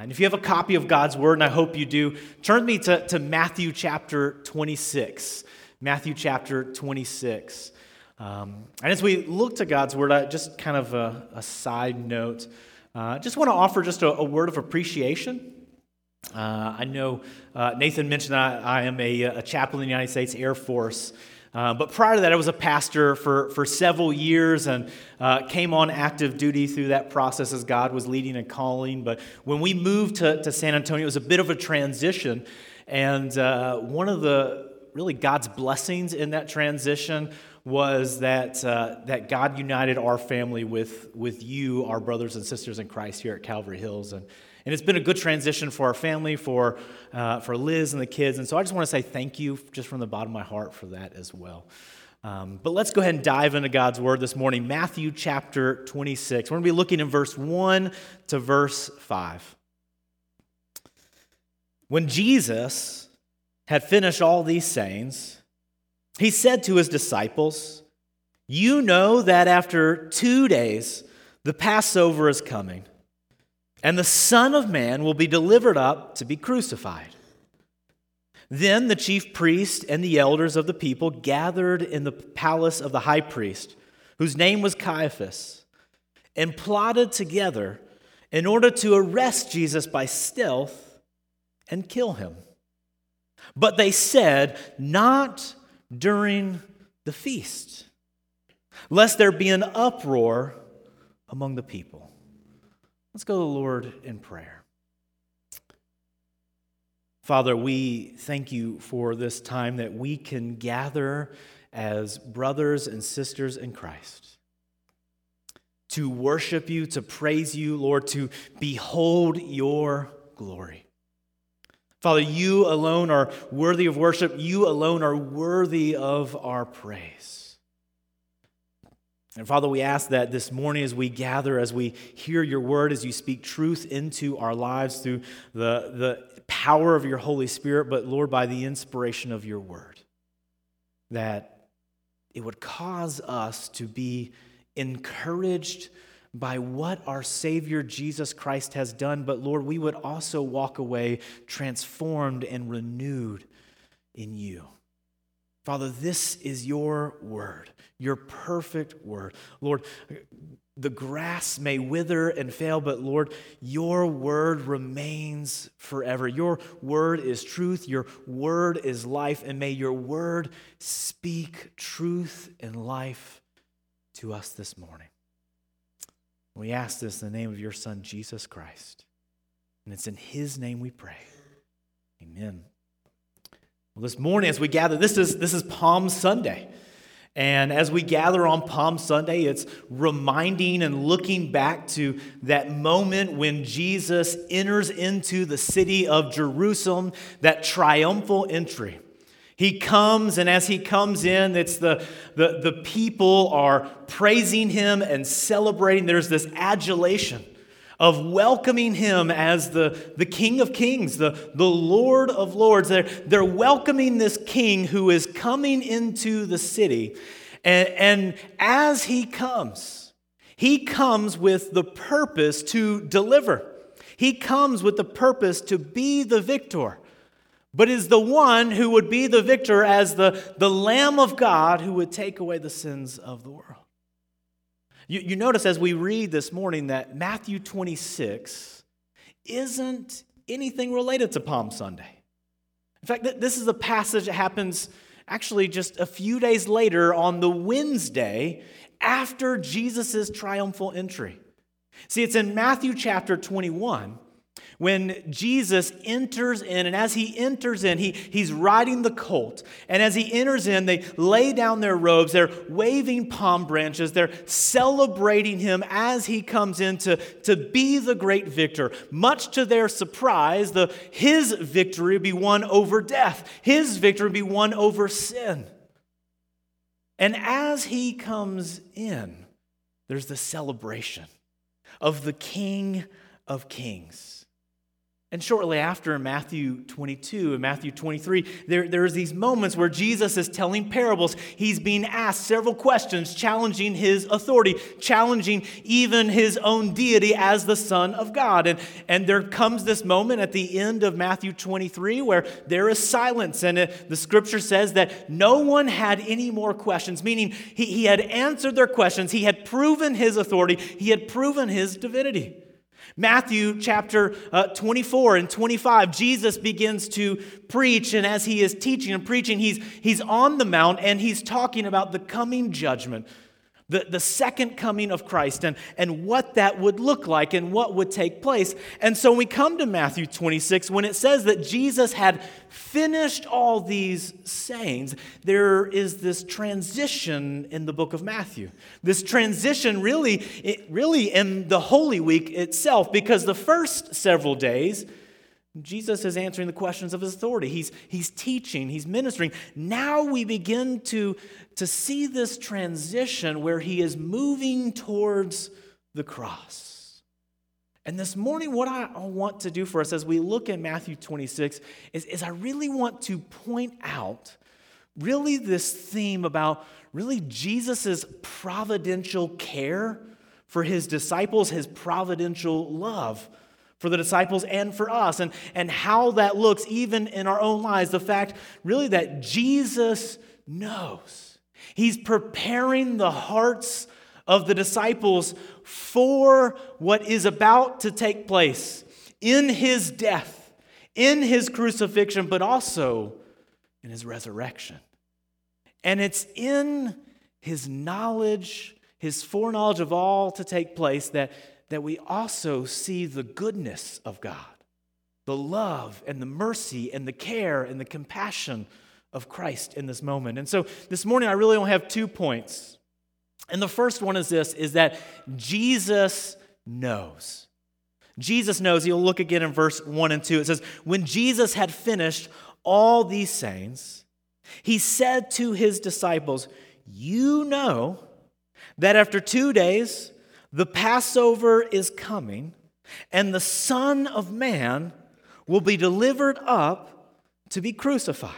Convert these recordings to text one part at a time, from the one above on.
and if you have a copy of God's Word, and I hope you do, turn me to, to Matthew chapter 26. Matthew chapter 26. Um, and as we look to God's Word, I, just kind of a, a side note, I uh, just want to offer just a, a word of appreciation. Uh, I know uh, Nathan mentioned I, I am a, a, chaplain in the United States Air Force. Uh, but prior to that, I was a pastor for, for several years and uh, came on active duty through that process as God was leading and calling. But when we moved to, to San Antonio, it was a bit of a transition. And uh, one of the really God's blessings in that transition was that, uh, that God united our family with, with you, our brothers and sisters in Christ here at Calvary Hills. And, and it's been a good transition for our family, for, uh, for Liz and the kids. And so I just want to say thank you just from the bottom of my heart for that as well. Um, but let's go ahead and dive into God's word this morning. Matthew chapter 26. We're going to be looking in verse 1 to verse 5. When Jesus had finished all these sayings, he said to his disciples, You know that after two days the Passover is coming, and the Son of Man will be delivered up to be crucified. Then the chief priest and the elders of the people gathered in the palace of the high priest, whose name was Caiaphas, and plotted together in order to arrest Jesus by stealth and kill him. But they said, Not during the feast, lest there be an uproar among the people. Let's go to the Lord in prayer. Father, we thank you for this time that we can gather as brothers and sisters in Christ to worship you, to praise you, Lord, to behold your glory. Father, you alone are worthy of worship. You alone are worthy of our praise. And Father, we ask that this morning as we gather, as we hear your word, as you speak truth into our lives through the, the power of your Holy Spirit, but Lord, by the inspiration of your word, that it would cause us to be encouraged by what our Savior Jesus Christ has done, but Lord, we would also walk away transformed and renewed in you. Father, this is your word, your perfect word. Lord, the grass may wither and fail, but Lord, your word remains forever. Your word is truth, your word is life, and may your word speak truth and life to us this morning. We ask this in the name of your Son, Jesus Christ. And it's in his name we pray. Amen. Well, this morning, as we gather, this is, this is Palm Sunday. And as we gather on Palm Sunday, it's reminding and looking back to that moment when Jesus enters into the city of Jerusalem, that triumphal entry. He comes, and as he comes in, it's the, the, the people are praising him and celebrating. There's this adulation of welcoming him as the, the King of Kings, the, the Lord of Lords. They're, they're welcoming this king who is coming into the city. And, and as he comes, he comes with the purpose to deliver. He comes with the purpose to be the victor but is the one who would be the victor as the, the Lamb of God who would take away the sins of the world. You, you notice as we read this morning that Matthew 26 isn't anything related to Palm Sunday. In fact, this is a passage that happens actually just a few days later on the Wednesday after Jesus' triumphal entry. See, it's in Matthew chapter 21 when Jesus enters in, and as he enters in, he, he's riding the colt. And as he enters in, they lay down their robes, they're waving palm branches, they're celebrating him as he comes in to, to be the great victor. Much to their surprise, the, his victory would be won over death, his victory would be won over sin. And as he comes in, there's the celebration of the King of Kings And shortly after, in Matthew 22 and Matthew 23, there, there's these moments where Jesus is telling parables. He's being asked several questions, challenging his authority, challenging even his own deity as the Son of God. And, and there comes this moment at the end of Matthew 23 where there is silence. And the scripture says that no one had any more questions, meaning he, he had answered their questions, he had proven his authority, he had proven his divinity. Matthew chapter uh, 24 and 25, Jesus begins to preach, and as he is teaching and preaching, he's, he's on the mount and he's talking about the coming judgment the, the second coming of Christ and, and what that would look like and what would take place. And so we come to Matthew 26 when it says that Jesus had finished all these sayings, there is this transition in the book of Matthew. This transition really, really in the Holy Week itself, because the first several days, Jesus is answering the questions of his authority. He's, he's teaching, he's ministering. Now we begin to, to see this transition where he is moving towards the cross. And this morning, what I want to do for us as we look at Matthew 26 is, is I really want to point out really this theme about really Jesus' providential care for his disciples, his providential love for the disciples and for us, and, and how that looks even in our own lives. The fact, really, that Jesus knows. He's preparing the hearts of the disciples for what is about to take place in his death, in his crucifixion, but also in his resurrection. And it's in his knowledge, his foreknowledge of all to take place, that that we also see the goodness of God, the love and the mercy and the care and the compassion of Christ in this moment. And so this morning I really only have two points. And the first one is this is that Jesus knows. Jesus knows. You'll look again in verse 1 and 2. It says, When Jesus had finished all these sayings, he said to his disciples, You know that after two days, the Passover is coming, and the Son of Man will be delivered up to be crucified.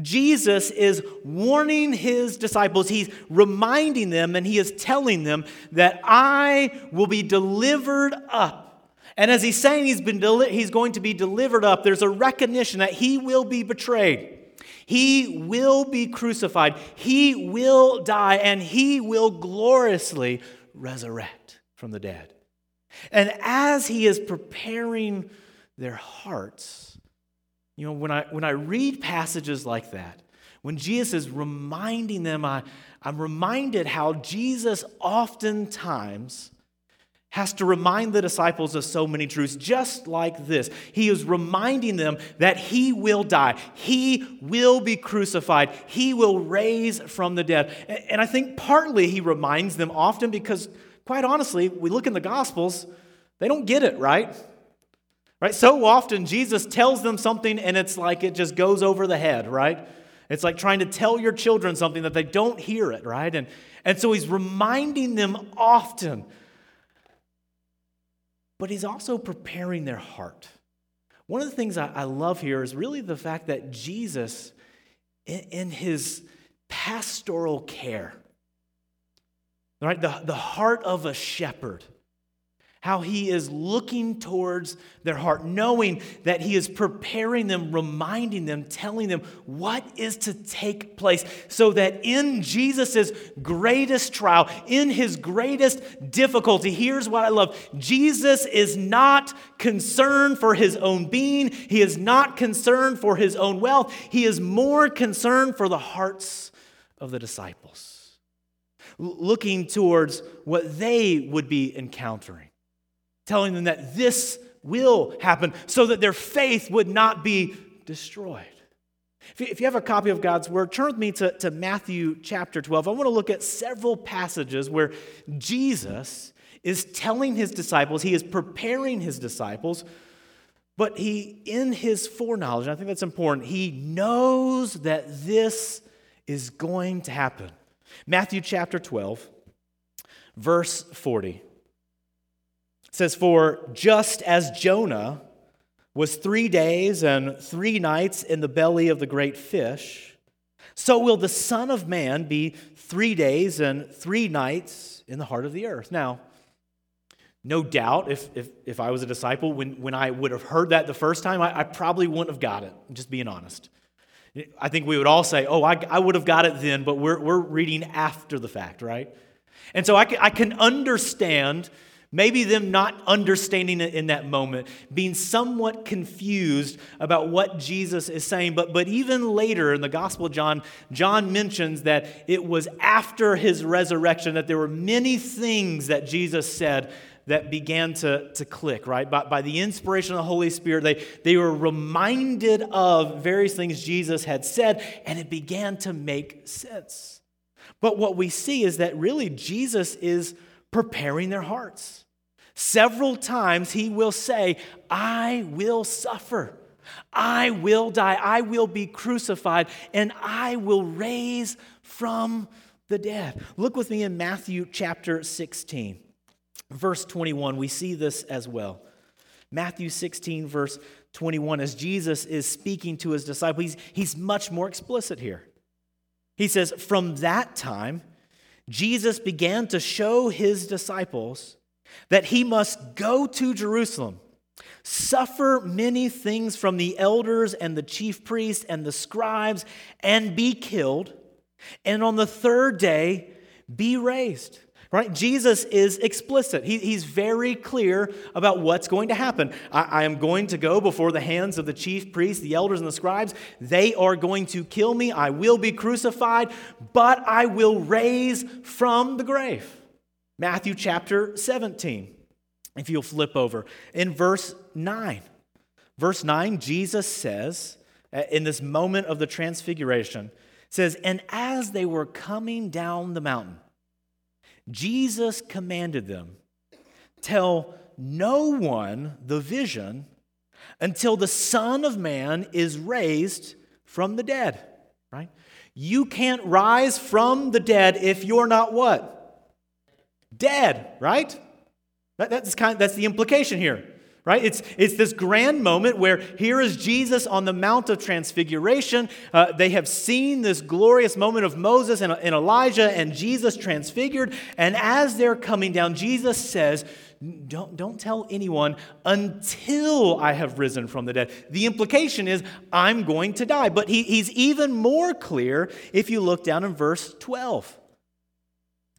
Jesus is warning his disciples, he's reminding them, and he is telling them that I will be delivered up. And as he's saying he's, been deli- he's going to be delivered up, there's a recognition that he will be betrayed. He will be crucified. He will die, and he will gloriously resurrect from the dead. And as he is preparing their hearts, you know, when I, when I read passages like that, when Jesus is reminding them, I, I'm reminded how Jesus oftentimes has to remind the disciples of so many truths, just like this. He is reminding them that he will die, he will be crucified, he will raise from the dead. And I think partly he reminds them often because, quite honestly, we look in the Gospels, they don't get it, right? Right? So often Jesus tells them something and it's like it just goes over the head, right? It's like trying to tell your children something that they don't hear it, right? And, and so he's reminding them often but he's also preparing their heart. One of the things I, love here is really the fact that Jesus, in, in his pastoral care, right, the, the heart of a shepherd, how he is looking towards their heart, knowing that he is preparing them, reminding them, telling them what is to take place, so that in Jesus' greatest trial, in his greatest difficulty, here's what I love. Jesus is not concerned for his own being, he is not concerned for his own wealth, he is more concerned for the hearts of the disciples, looking towards what they would be encountering telling them that this will happen so that their faith would not be destroyed. If you have a copy of God's Word, turn with me to, to Matthew chapter 12. I want to look at several passages where Jesus is telling his disciples, he is preparing his disciples, but he, in his foreknowledge, I think that's important, he knows that this is going to happen. Matthew chapter 12, verse 40 says, For just as Jonah was three days and three nights in the belly of the great fish, so will the Son of Man be three days and three nights in the heart of the earth. Now, no doubt, if, if, if I was a disciple, when, when I would have heard that the first time, I, I probably wouldn't have got it, just being honest. I think we would all say, oh, I, I would have got it then, but we're, we're reading after the fact, right? And so I can, I can understand Maybe them not understanding it in that moment, being somewhat confused about what Jesus is saying. But, but even later in the Gospel John, John mentions that it was after his resurrection that there were many things that Jesus said that began to, to click, right? By, by the inspiration of the Holy Spirit, they, they were reminded of various things Jesus had said, and it began to make sense. But what we see is that really Jesus is preparing their hearts. Several times he will say, I will suffer. I will die. I will be crucified, and I will raise from the dead. Look with me in Matthew chapter 16, verse 21. We see this as well. Matthew 16, verse 21, as Jesus is speaking to his disciples, he's, he's much more explicit here. He says, From that time, Jesus began to show his disciples that he must go to Jerusalem, suffer many things from the elders and the chief priests and the scribes, and be killed, and on the third day be raised. Right? Jesus is explicit. He, he's very clear about what's going to happen. I, I am going to go before the hands of the chief priests, the elders, and the scribes. They are going to kill me. I will be crucified, but I will raise from the grave. Matthew chapter 17, if you'll flip over. In verse 9, verse 9, Jesus says, uh, in this moment of the transfiguration, says, And as they were coming down the mountain, Jesus commanded them, Tell no one the vision until the Son of Man is raised from the dead. Right? You can't rise from the dead if you're not what? Dead, right? That, that's, kind of, that's the implication here right? It's, it's this grand moment where here is Jesus on the Mount of Transfiguration. Uh, they have seen this glorious moment of Moses and, and Elijah and Jesus transfigured. And as they're coming down, Jesus says, don't, don't tell anyone until I have risen from the dead. The implication is, I'm going to die. But he, he's even more clear if you look down in verse 12.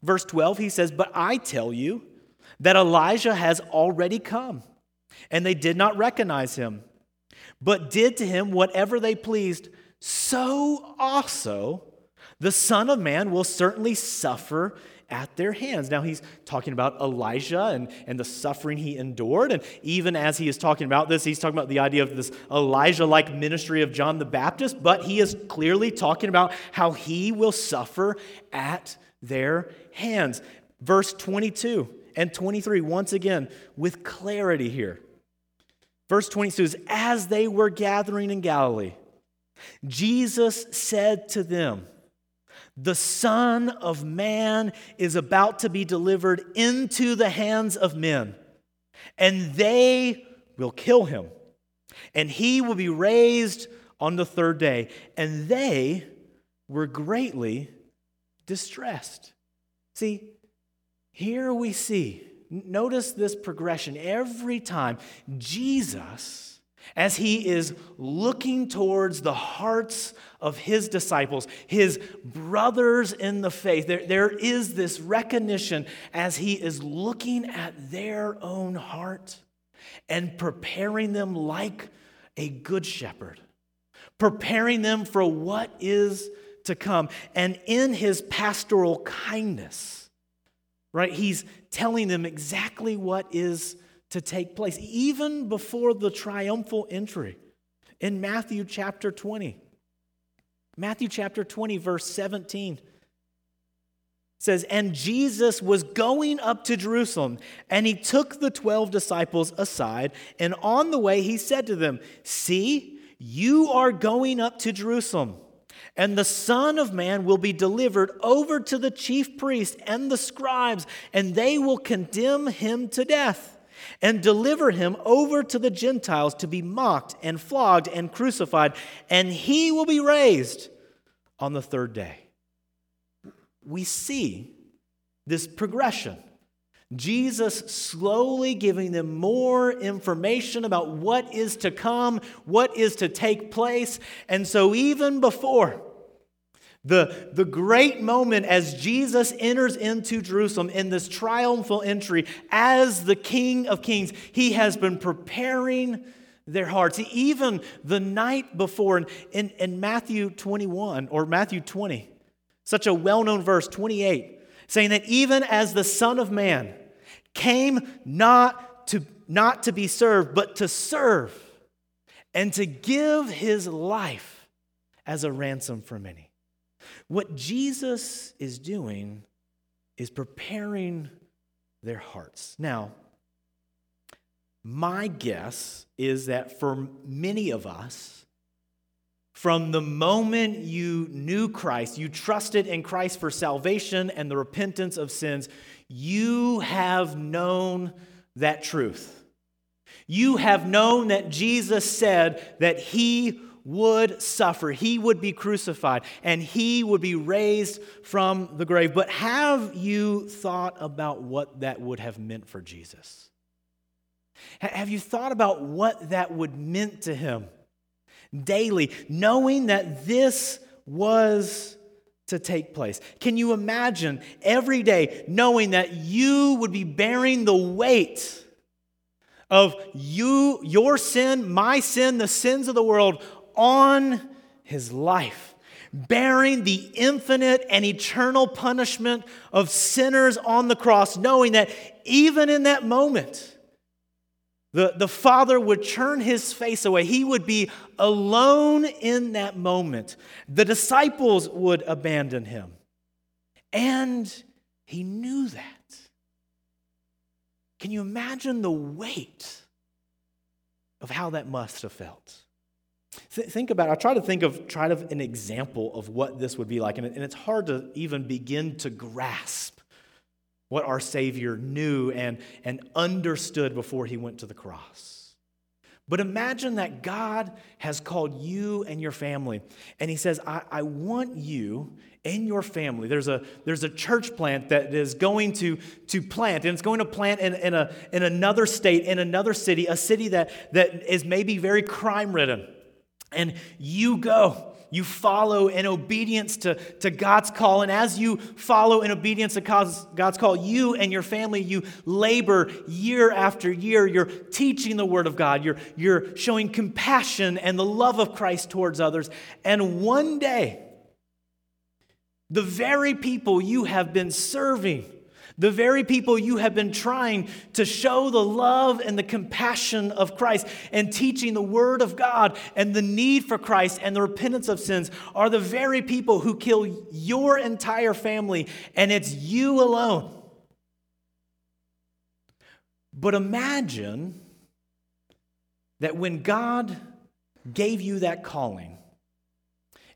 Verse 12, he says, But I tell you that Elijah has already come and they did not recognize him, but did to him whatever they pleased. So also the Son of Man will certainly suffer at their hands. Now, he's talking about Elijah and, and the suffering he endured. And even as he is talking about this, he's talking about the idea of this Elijah like ministry of John the Baptist, but he is clearly talking about how he will suffer at their hands. Verse 22 and 23, once again, with clarity here. Verse 22 is As they were gathering in Galilee, Jesus said to them, The Son of Man is about to be delivered into the hands of men, and they will kill him, and he will be raised on the third day. And they were greatly distressed. See, here we see Notice this progression every time. Jesus, as he is looking towards the hearts of his disciples, his brothers in the faith, there, there is this recognition as he is looking at their own heart and preparing them like a good shepherd, preparing them for what is to come. And in his pastoral kindness, right? He's telling them exactly what is to take place, even before the triumphal entry in Matthew chapter 20. Matthew chapter 20, verse 17 says, And Jesus was going up to Jerusalem, and he took the 12 disciples aside, and on the way he said to them, See, you are going up to Jerusalem and the Son of Man will be delivered over to the chief priests and the scribes, and they will condemn him to death and deliver him over to the Gentiles to be mocked and flogged and crucified, and he will be raised on the third day. We see this progression. Jesus slowly giving them more information about what is to come, what is to take place. And so, even before the, the great moment as Jesus enters into Jerusalem in this triumphal entry as the King of Kings, he has been preparing their hearts. Even the night before, in, in Matthew 21 or Matthew 20, such a well known verse, 28, saying that even as the Son of Man came not to, not to be served, but to serve and to give his life as a ransom for many. What Jesus is doing is preparing their hearts. Now, my guess is that for many of us, from the moment you knew Christ, you trusted in Christ for salvation and the repentance of sins, you have known that truth. You have known that Jesus said that he would suffer, he would be crucified, and he would be raised from the grave. But have you thought about what that would have meant for Jesus? Have you thought about what that would meant to him daily, knowing that this was to take place? Can you imagine every day knowing that you would be bearing the weight of you, your sin, my sin, the sins of the world on his life, bearing the infinite and eternal punishment of sinners on the cross, knowing that even in that moment, the, the Father would turn his face away. He would be alone in that moment. The disciples would abandon him. And he knew that. Can you imagine the weight of how that must have felt? Th- think about. I try to think of try to an example of what this would be like, and, and it's hard to even begin to grasp what our Savior knew and, and understood before he went to the cross. But imagine that God has called you and your family, and He says, I, I want you and your family. There's a, there's a church plant that is going to, to plant, and it's going to plant in, in, a, in another state, in another city, a city that, that is maybe very crime ridden and you go. You follow in obedience to, to God's call. And as you follow in obedience to God's call, you and your family, you labor year after year. You're teaching the Word of God. You're, you're showing compassion and the love of Christ towards others. And one day, the very people you have been serving the very people you have been trying to show the love and the compassion of Christ and teaching the Word of God and the need for Christ and the repentance of sins are the very people who kill your entire family, and it's you alone. But imagine that when God gave you that calling,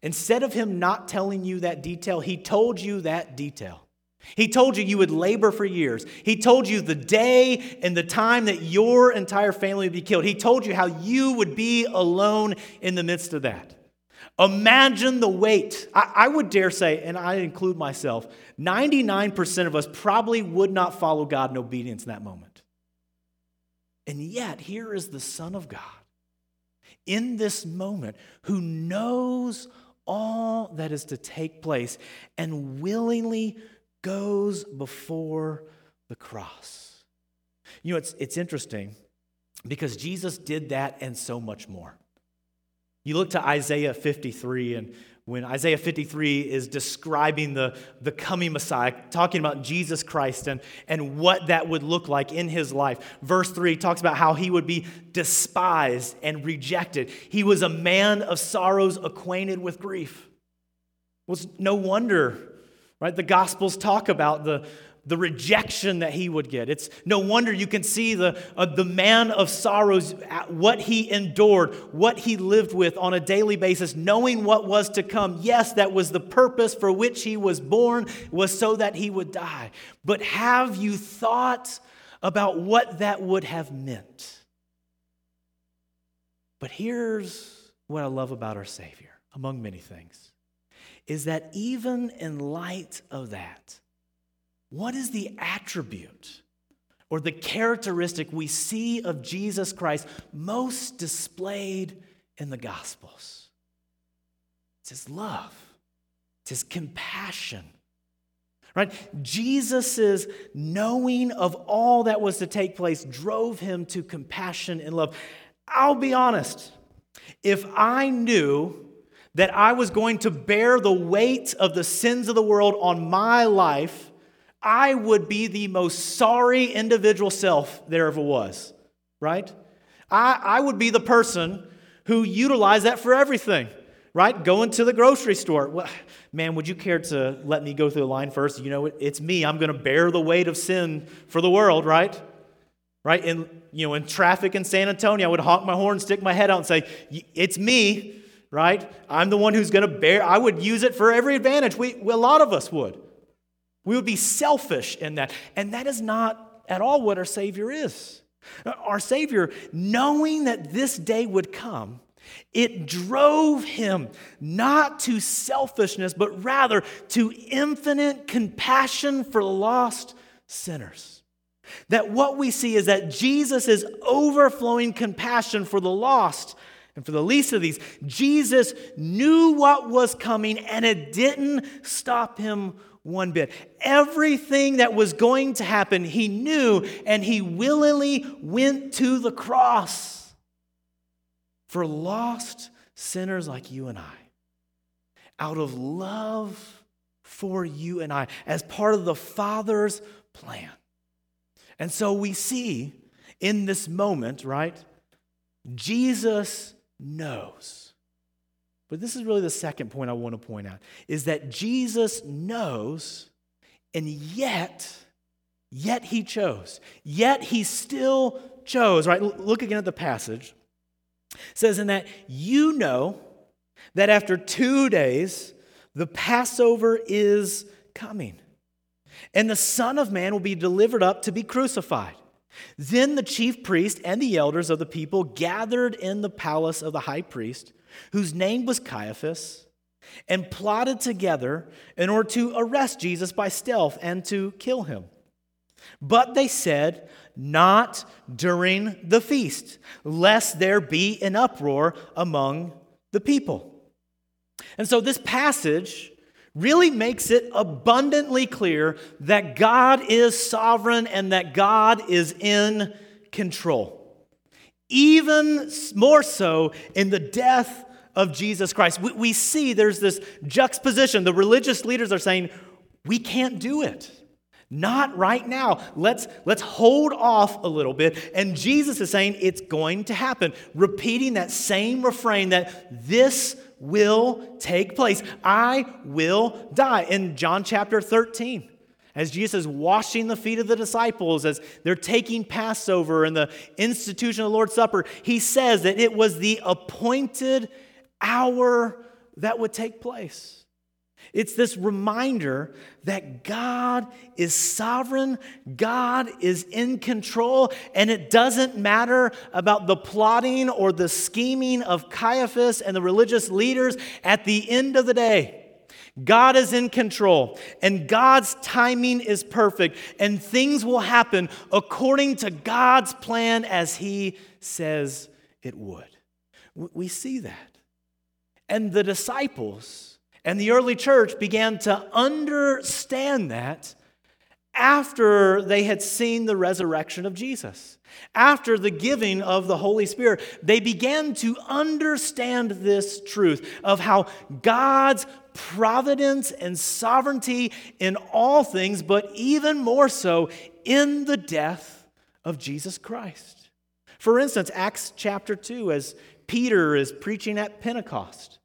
instead of Him not telling you that detail, He told you that detail. He told you you would labor for years. He told you the day and the time that your entire family would be killed. He told you how you would be alone in the midst of that. Imagine the weight. I, I, would dare say, and I include myself, 99% of us probably would not follow God in obedience in that moment. And yet, here is the Son of God in this moment who knows all that is to take place and willingly goes before the cross. You know, it's, it's interesting because Jesus did that and so much more. You look to Isaiah 53, and when Isaiah 53 is describing the, the coming Messiah, talking about Jesus Christ and, and what that would look like in his life, verse 3 talks about how he would be despised and rejected. He was a man of sorrows, acquainted with grief. It was no wonder Right? The Gospels talk about the, the rejection that he would get. It's no wonder you can see the, uh, the man of sorrows, what he endured, what he lived with on a daily basis, knowing what was to come. Yes, that was the purpose for which he was born, was so that he would die. But have you thought about what that would have meant. But here's what I love about our Savior, among many things, is that even in light of that, what is the attribute or the characteristic we see of Jesus Christ most displayed in the Gospels? It's his love, it's his compassion. Right? Jesus' knowing of all that was to take place drove him to compassion and love. I'll be honest, if I knew that I was going to bear the weight of the sins of the world on my life, I would be the most sorry individual self there ever was, right? I, I would be the person who utilized that for everything, right? Going to the grocery store. Well, man, would you care to let me go through the line first? You know, it's me. I'm going to bear the weight of sin for the world, right? Right? In, you know, in traffic in San Antonio, I would honk my horn, stick my head out, and say, It's me, right? I'm the one who's going to bear. I would use it for every advantage. We, a lot of us would. We would be selfish in that. And that is not at all what our Savior is. Our Savior, knowing that this day would come, it drove him not to selfishness, but rather to infinite compassion for lost sinners. That what we see is that Jesus is overflowing compassion for the lost and for the least of these. Jesus knew what was coming and it didn't stop him one bit. Everything that was going to happen, he knew, and he willingly went to the cross for lost sinners like you and I. Out of love for you and I, as part of the Father's plan. And so we see in this moment, right? Jesus knows but this is really the second point I want to point out is that Jesus knows and yet yet he chose. Yet he still chose, right? Look again at the passage. It says in that you know that after 2 days the Passover is coming. And the Son of Man will be delivered up to be crucified. Then the chief priest and the elders of the people gathered in the palace of the high priest whose name was Caiaphas, and plotted together in order to arrest Jesus by stealth and to kill him. But they said, Not during the feast, lest there be an uproar among the people. And so this passage really makes it abundantly clear that God is sovereign and that God is in control even more so in the death of Jesus Christ. We, we, see there's this juxtaposition. The religious leaders are saying, we can't do it. Not right now. Let's, let's hold off a little bit. And Jesus is saying it's going to happen, repeating that same refrain that this will take place. I will die. In John chapter 13, as Jesus is washing the feet of the disciples, as they're taking Passover and the institution of the Lord's Supper, he says that it was the appointed hour that would take place. It's this reminder that God is sovereign, God is in control, and it doesn't matter about the plotting or the scheming of Caiaphas and the religious leaders. At the end of the day, God is in control, and God's timing is perfect, and things will happen according to God's plan as He says it would. We see that. And the disciples and the early church began to understand that after they had seen the resurrection of Jesus. After the giving of the Holy Spirit, they began to understand this truth of how God's providence and sovereignty in all things, but even more so in the death of Jesus Christ. For instance, Acts chapter 2, as Peter is preaching at Pentecost,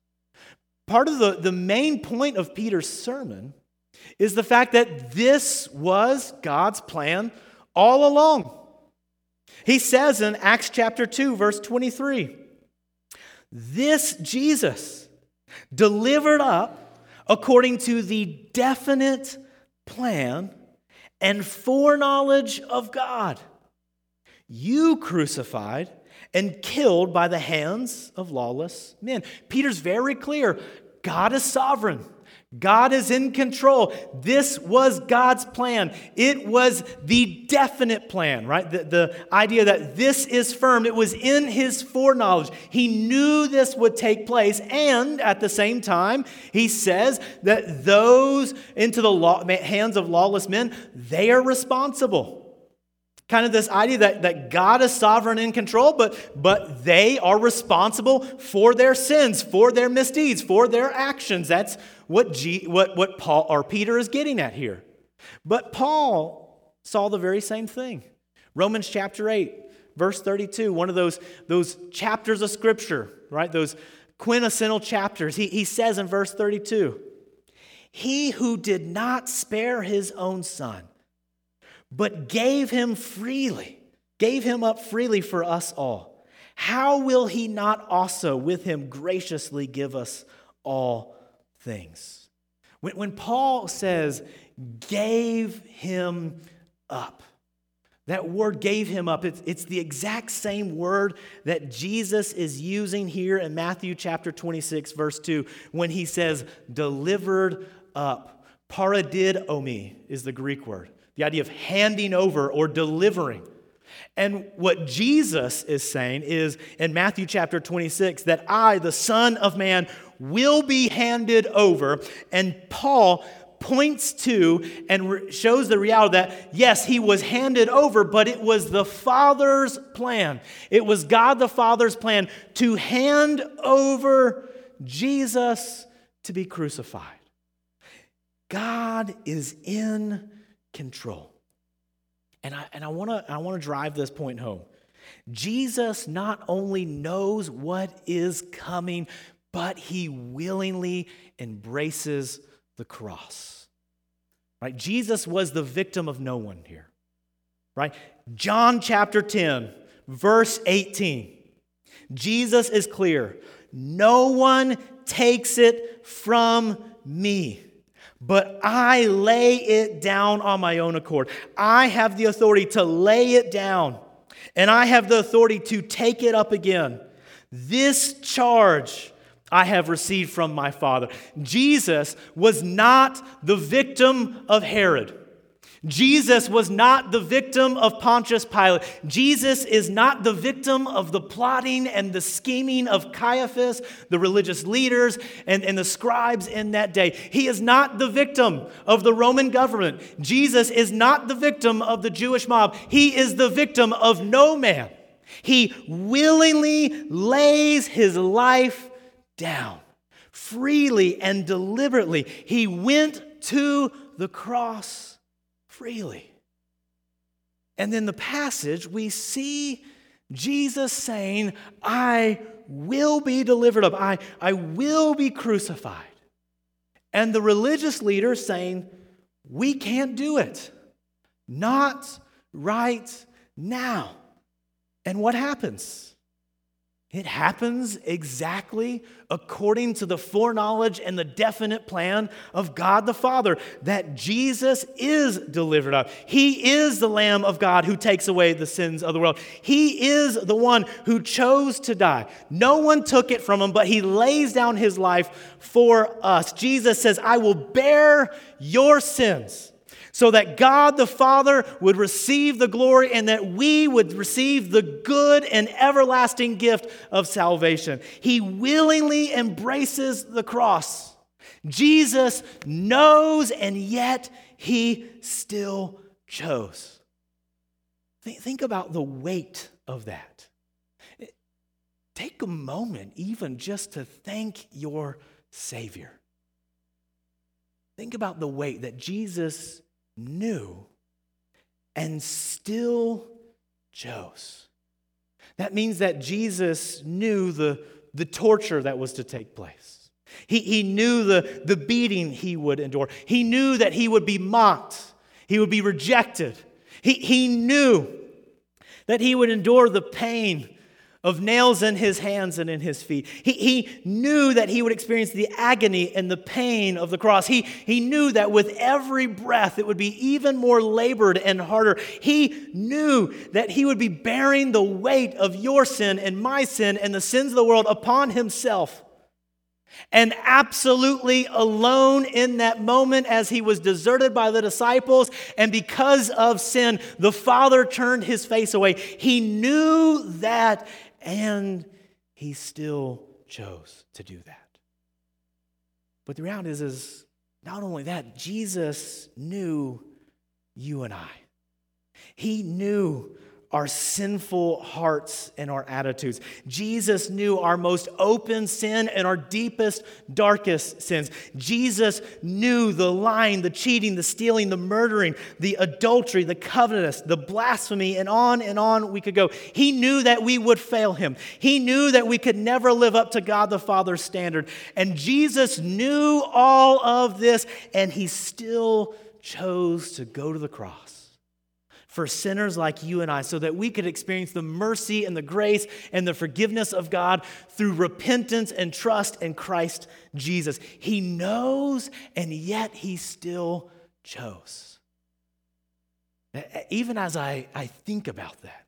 part of the, the main point of Peter's sermon is the fact that this was God's plan all along. He says in Acts chapter 2, verse 23, this Jesus delivered up according to the definite plan and foreknowledge of God. You crucified and killed by the hands of lawless men. Peter's very clear God is sovereign. God is in control. This was God's plan. It was the definite plan, right? The, the idea that this is firm. It was in his foreknowledge. He knew this would take place. And at the same time, he says that those into the law, hands of lawless men, they are responsible. Kind of this idea that, that God is sovereign in control, but, but they are responsible for their sins, for their misdeeds, for their actions. That's what, G, what, what Paul or Peter is getting at here. But Paul saw the very same thing. Romans chapter 8, verse 32, one of those, those chapters of Scripture, right? Those quintessential chapters. He, he says in verse 32 He who did not spare his own son, but gave him freely, gave him up freely for us all, how will he not also with him graciously give us all things? When, when Paul says, gave him up, that word gave him up. It's, it's the exact same word that Jesus is using here in Matthew chapter 26, verse 2, when he says, delivered up. Paradidomi is the Greek word the idea of handing over or delivering. And what Jesus is saying is in Matthew chapter 26 that I, the Son of Man, will be handed over. And Paul points to and shows the reality that, yes, he was handed over, but it was the Father's plan. It was God the Father's plan to hand over Jesus to be crucified. God is in control. And I, and I want to I wanna drive this point home. Jesus not only knows what is coming, but he willingly embraces the cross. Right? Jesus was the victim of no one here. Right? John chapter 10, verse 18. Jesus is clear. No one takes it from me but I lay it down on my own accord. I have the authority to lay it down, and I have the authority to take it up again. This charge I have received from my Father. Jesus was not the victim of Herod. Jesus was not the victim of Pontius Pilate. Jesus is not the victim of the plotting and the scheming of Caiaphas, the religious leaders, and, and the scribes in that day. He is not the victim of the Roman government. Jesus is not the victim of the Jewish mob. He is the victim of no man. He willingly lays his life down freely and deliberately. He went to the cross freely. And in the passage, we see Jesus saying, I will be delivered up, I, I will be crucified. And the religious leaders saying, We can't do it. Not right now. And what happens? It happens exactly according to the foreknowledge and the definite plan of God the Father that Jesus is delivered up. He is the Lamb of God who takes away the sins of the world. He is the one who chose to die. No one took it from him, but he lays down his life for us. Jesus says, I will bear your sins so that God the Father would receive the glory and that we would receive the good and everlasting gift of salvation. He willingly embraces the cross. Jesus knows, and yet he still chose. Think about the weight of that. Take a moment, even just to thank your Savior. Think about the weight that Jesus knew and still chose. That means that Jesus knew the, the torture that was to take place. He, he knew the, the beating he would endure. He knew that he would be mocked, he would be rejected. He, he knew that he would endure the pain of nails in his hands and in his feet. He, he knew that he would experience the agony and the pain of the cross. He, he knew that with every breath it would be even more labored and harder. He knew that he would be bearing the weight of your sin and my sin and the sins of the world upon himself. And absolutely alone in that moment as he was deserted by the disciples, and because of sin, the Father turned his face away. He knew that, and he still chose to do that. But the reality is, is not only that, Jesus knew you and I. He knew our sinful hearts and our attitudes. Jesus knew our most open sin and our deepest, darkest sins. Jesus knew the lying, the cheating, the stealing, the murdering, the adultery, the covetous, the blasphemy, and on and on we could go. He knew that we would fail him. He knew that we could never live up to God the Father's standard. And Jesus knew all of this, and he still chose to go to the cross for sinners like you and I so that we could experience the mercy and the grace and the forgiveness of God through repentance and trust in Christ Jesus. He knows, and yet he still chose. Even as I, I think about that,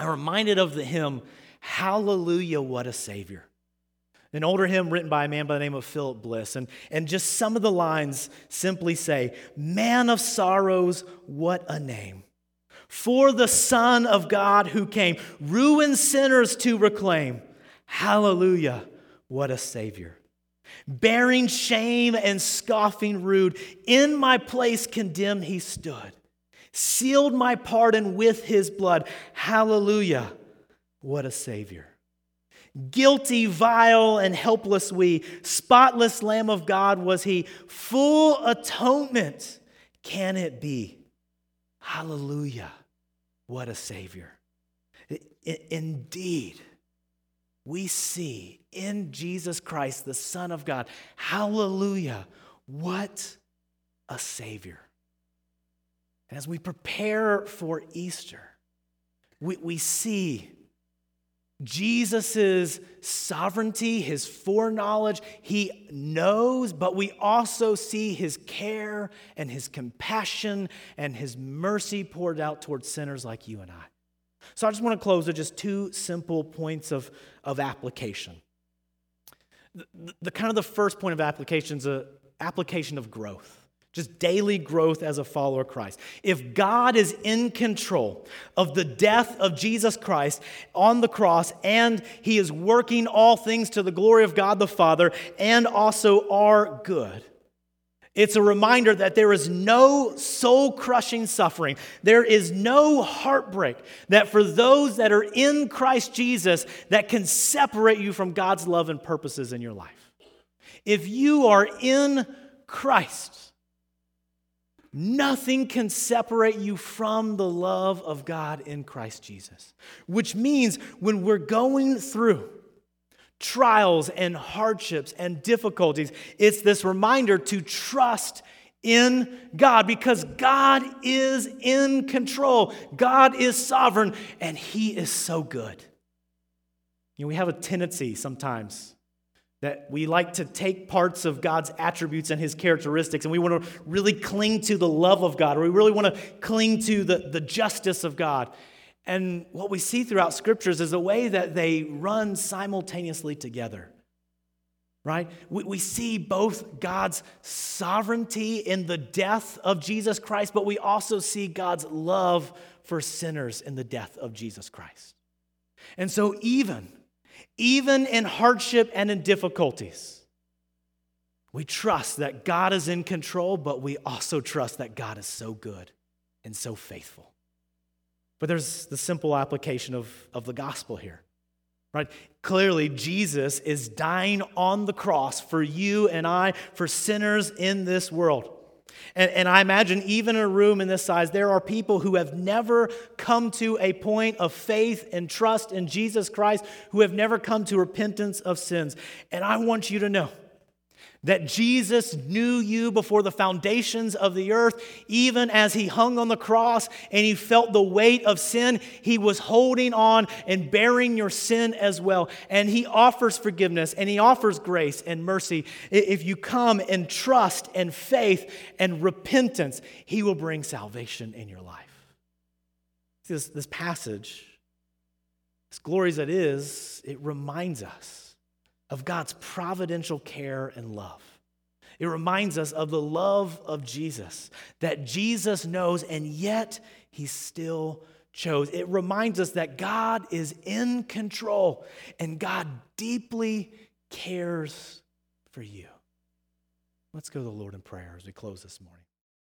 I'm reminded of the hymn, Hallelujah, What a Savior. An older hymn written by a man by the name of Philip Bliss. And, and just some of the lines simply say, Man of sorrows, what a name for the Son of God who came, ruined sinners to reclaim. Hallelujah, what a Savior. Bearing shame and scoffing rude, in my place condemned he stood, sealed my pardon with his blood. Hallelujah, what a Savior. Guilty, vile, and helpless we, spotless Lamb of God was he, full atonement can it be? Hallelujah. What a Savior. Indeed, we see in Jesus Christ, the Son of God, hallelujah, what a Savior. And as we prepare for Easter, we, we see Jesus' sovereignty, his foreknowledge, he knows, but we also see his care and his compassion and his mercy poured out towards sinners like you and I. So I just want to close with just two simple points of, of application. The, the kind of the first point of application is an application of growth just daily growth as a follower of Christ. If God is in control of the death of Jesus Christ on the cross and he is working all things to the glory of God the Father and also our good, it's a reminder that there is no soul crushing suffering. There is no heartbreak that for those that are in Christ Jesus that can separate you from God's love and purposes in your life. If you are in Christ, Nothing can separate you from the love of God in Christ Jesus. Which means when we're going through trials and hardships and difficulties, it's this reminder to trust in God because God is in control. God is sovereign and He is so good. You know, we have a tendency sometimes that we like to take parts of God's attributes and his characteristics and we want to really cling to the love of God or we really want to cling to the, the justice of God. And what we see throughout scriptures is a way that they run simultaneously together. Right? We, we see both God's sovereignty in the death of Jesus Christ, but we also see God's love for sinners in the death of Jesus Christ. And so, even even in hardship and in difficulties. We trust that God is in control, but we also trust that God is so good and so faithful. But there's the simple application of, of the gospel here, right? Clearly, Jesus is dying on the cross for you and I, for sinners in this world. And, and, I imagine even in a room in this size, there are people who have never come to a point of faith and trust in Jesus Christ, who have never come to repentance of sins. And I want you to know that Jesus knew you before the foundations of the earth, even as he hung on the cross and he felt the weight of sin, he was holding on and bearing your sin as well. And he offers forgiveness and he offers grace and mercy. If you come in trust and faith and repentance, he will bring salvation in your life. See, this, this passage, as glorious as it is, it reminds us of God's providential care and love. It reminds us of the love of Jesus, that Jesus knows, and yet he still chose. It reminds us that God is in control and God deeply cares for you. Let's go to the Lord in prayer as we close this morning.